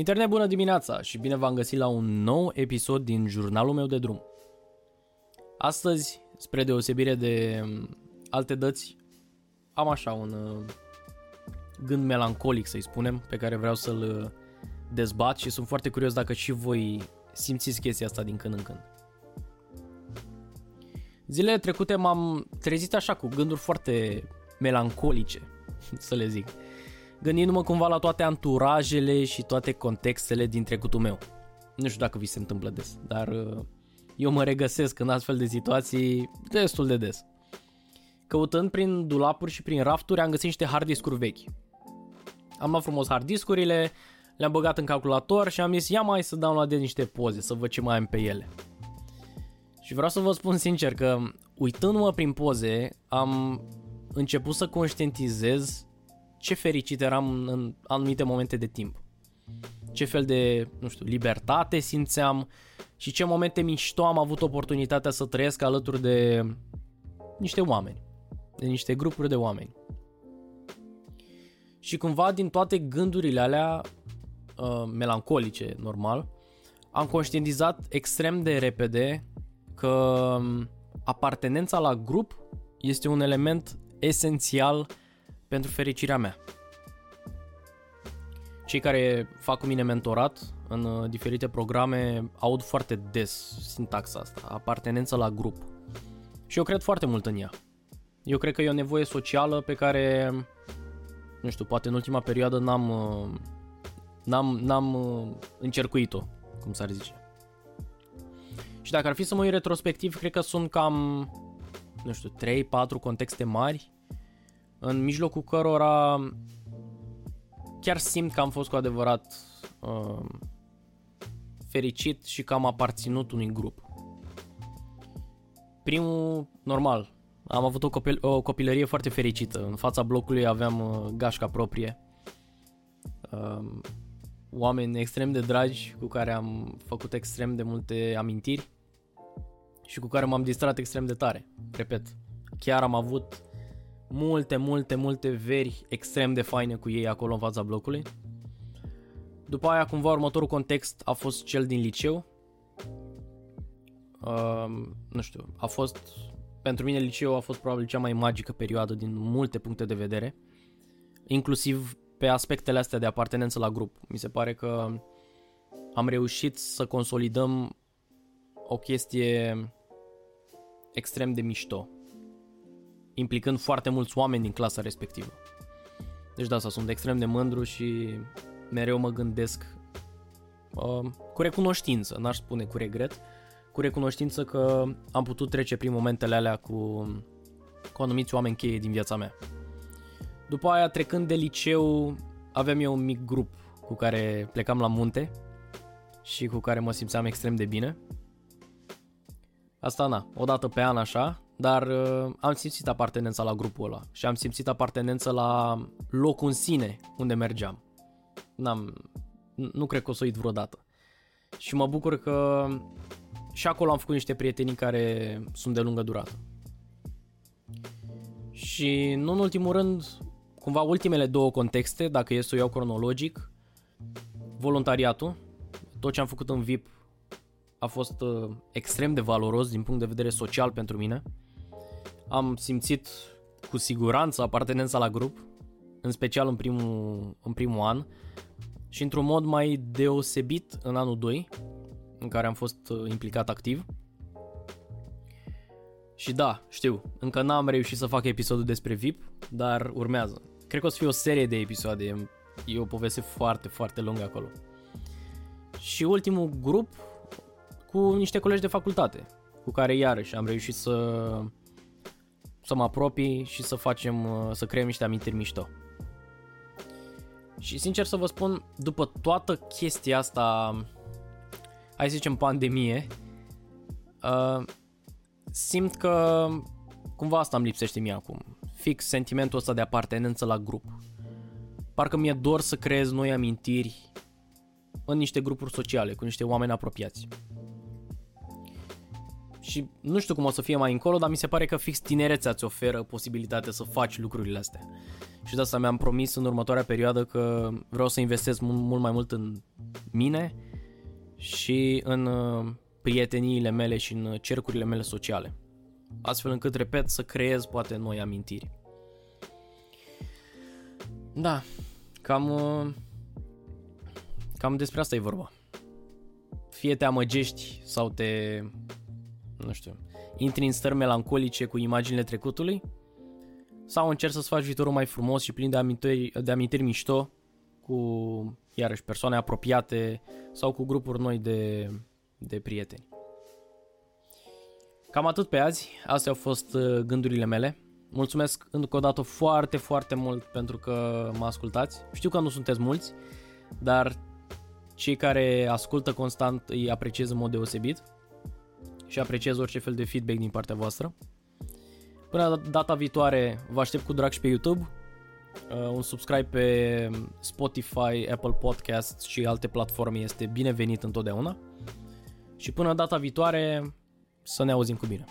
Internet, bună dimineața și bine v-am găsit la un nou episod din jurnalul meu de drum. Astăzi, spre deosebire de um, alte dăți, am așa un uh, gând melancolic, să-i spunem, pe care vreau să-l uh, dezbat și sunt foarte curios dacă și voi simțiți chestia asta din când în când. Zilele trecute m-am trezit așa cu gânduri foarte melancolice, să le zic gândindu-mă cumva la toate anturajele și toate contextele din trecutul meu. Nu știu dacă vi se întâmplă des, dar uh, eu mă regăsesc în astfel de situații destul de des. Căutând prin dulapuri și prin rafturi am găsit niște hard discuri vechi. Am luat frumos hard discurile, le-am băgat în calculator și am zis ia mai să dau la de niște poze, să văd ce mai am pe ele. Și vreau să vă spun sincer că uitându-mă prin poze am început să conștientizez ce fericit eram în anumite momente de timp. Ce fel de, nu știu, libertate simțeam și ce momente mișto am avut oportunitatea să trăiesc alături de niște oameni, de niște grupuri de oameni. Și cumva din toate gândurile alea uh, melancolice, normal, am conștientizat extrem de repede că um, apartenența la grup este un element esențial pentru fericirea mea. Cei care fac cu mine mentorat în uh, diferite programe aud foarte des sintaxa asta, apartenență la grup. Și eu cred foarte mult în ea. Eu cred că e o nevoie socială pe care, nu știu, poate în ultima perioadă n-am, uh, n-am, n-am uh, încercuit-o, cum s-ar zice. Și dacă ar fi să mă uit retrospectiv, cred că sunt cam, nu știu, 3-4 contexte mari în mijlocul cărora chiar simt că am fost cu adevărat uh, fericit și că am aparținut unui grup. Primul, normal, am avut o, copil- o copilărie foarte fericită. În fața blocului aveam uh, gașca proprie. Uh, oameni extrem de dragi cu care am făcut extrem de multe amintiri și cu care m-am distrat extrem de tare. Repet, chiar am avut multe, multe, multe veri extrem de faine cu ei acolo în fața blocului. După aia, cumva, următorul context a fost cel din liceu. Uh, nu știu, a fost, pentru mine liceu a fost probabil cea mai magică perioadă din multe puncte de vedere, inclusiv pe aspectele astea de apartenență la grup. Mi se pare că am reușit să consolidăm o chestie extrem de mișto implicând foarte mulți oameni din clasa respectivă. Deci da, sunt extrem de mândru și mereu mă gândesc uh, cu recunoștință, n-aș spune cu regret, cu recunoștință că am putut trece prin momentele alea cu, cu anumiți oameni cheie din viața mea. După aia, trecând de liceu, aveam eu un mic grup cu care plecam la munte și cu care mă simțeam extrem de bine. Asta, na, o dată pe an așa, dar uh, am simțit apartenența la grupul ăla și am simțit apartenența la locul în sine unde mergeam. N-am, nu cred că o să uit vreodată. Și mă bucur că și acolo am făcut niște prietenii care sunt de lungă durată. Și nu în ultimul rând, cumva ultimele două contexte, dacă e să o iau cronologic, voluntariatul, tot ce am făcut în VIP a fost uh, extrem de valoros din punct de vedere social pentru mine am simțit cu siguranță apartenența la grup, în special în primul, în primul an și într-un mod mai deosebit în anul 2, în care am fost uh, implicat activ. Și da, știu, încă n-am reușit să fac episodul despre VIP, dar urmează. Cred că o să fie o serie de episoade, e o poveste foarte, foarte lungă acolo. Și ultimul grup cu niște colegi de facultate, cu care iarăși am reușit să să mă apropii și să facem, uh, să creăm niște amintiri mișto. Și sincer să vă spun, după toată chestia asta, hai să zicem pandemie, uh, simt că cumva asta îmi lipsește mie acum. Fix sentimentul ăsta de apartenență la grup. Parcă mi-e dor să creez noi amintiri în niște grupuri sociale, cu niște oameni apropiați și nu știu cum o să fie mai încolo, dar mi se pare că fix tinerețea îți oferă posibilitatea să faci lucrurile astea. și de asta mi-am promis în următoarea perioadă că vreau să investesc mult, mult mai mult în mine și în uh, prieteniile mele și în cercurile mele sociale. Astfel încât, repet, să creez poate noi amintiri. Da, cam, uh, cam despre asta e vorba. Fie te amăgești sau te, nu știu, intri în stări melancolice cu imaginile trecutului, sau încerci să-ți faci viitorul mai frumos și plin de amintiri, de amintiri mișto cu, iarăși, persoane apropiate sau cu grupuri noi de, de prieteni. Cam atât pe azi, astea au fost uh, gândurile mele. Mulțumesc încă o dată foarte, foarte mult pentru că mă ascultați. Știu că nu sunteți mulți, dar cei care ascultă constant îi apreciez în mod deosebit și apreciez orice fel de feedback din partea voastră. Până data viitoare vă aștept cu drag și pe YouTube, uh, un subscribe pe Spotify, Apple Podcasts și alte platforme este binevenit întotdeauna. Și până data viitoare să ne auzim cu bine.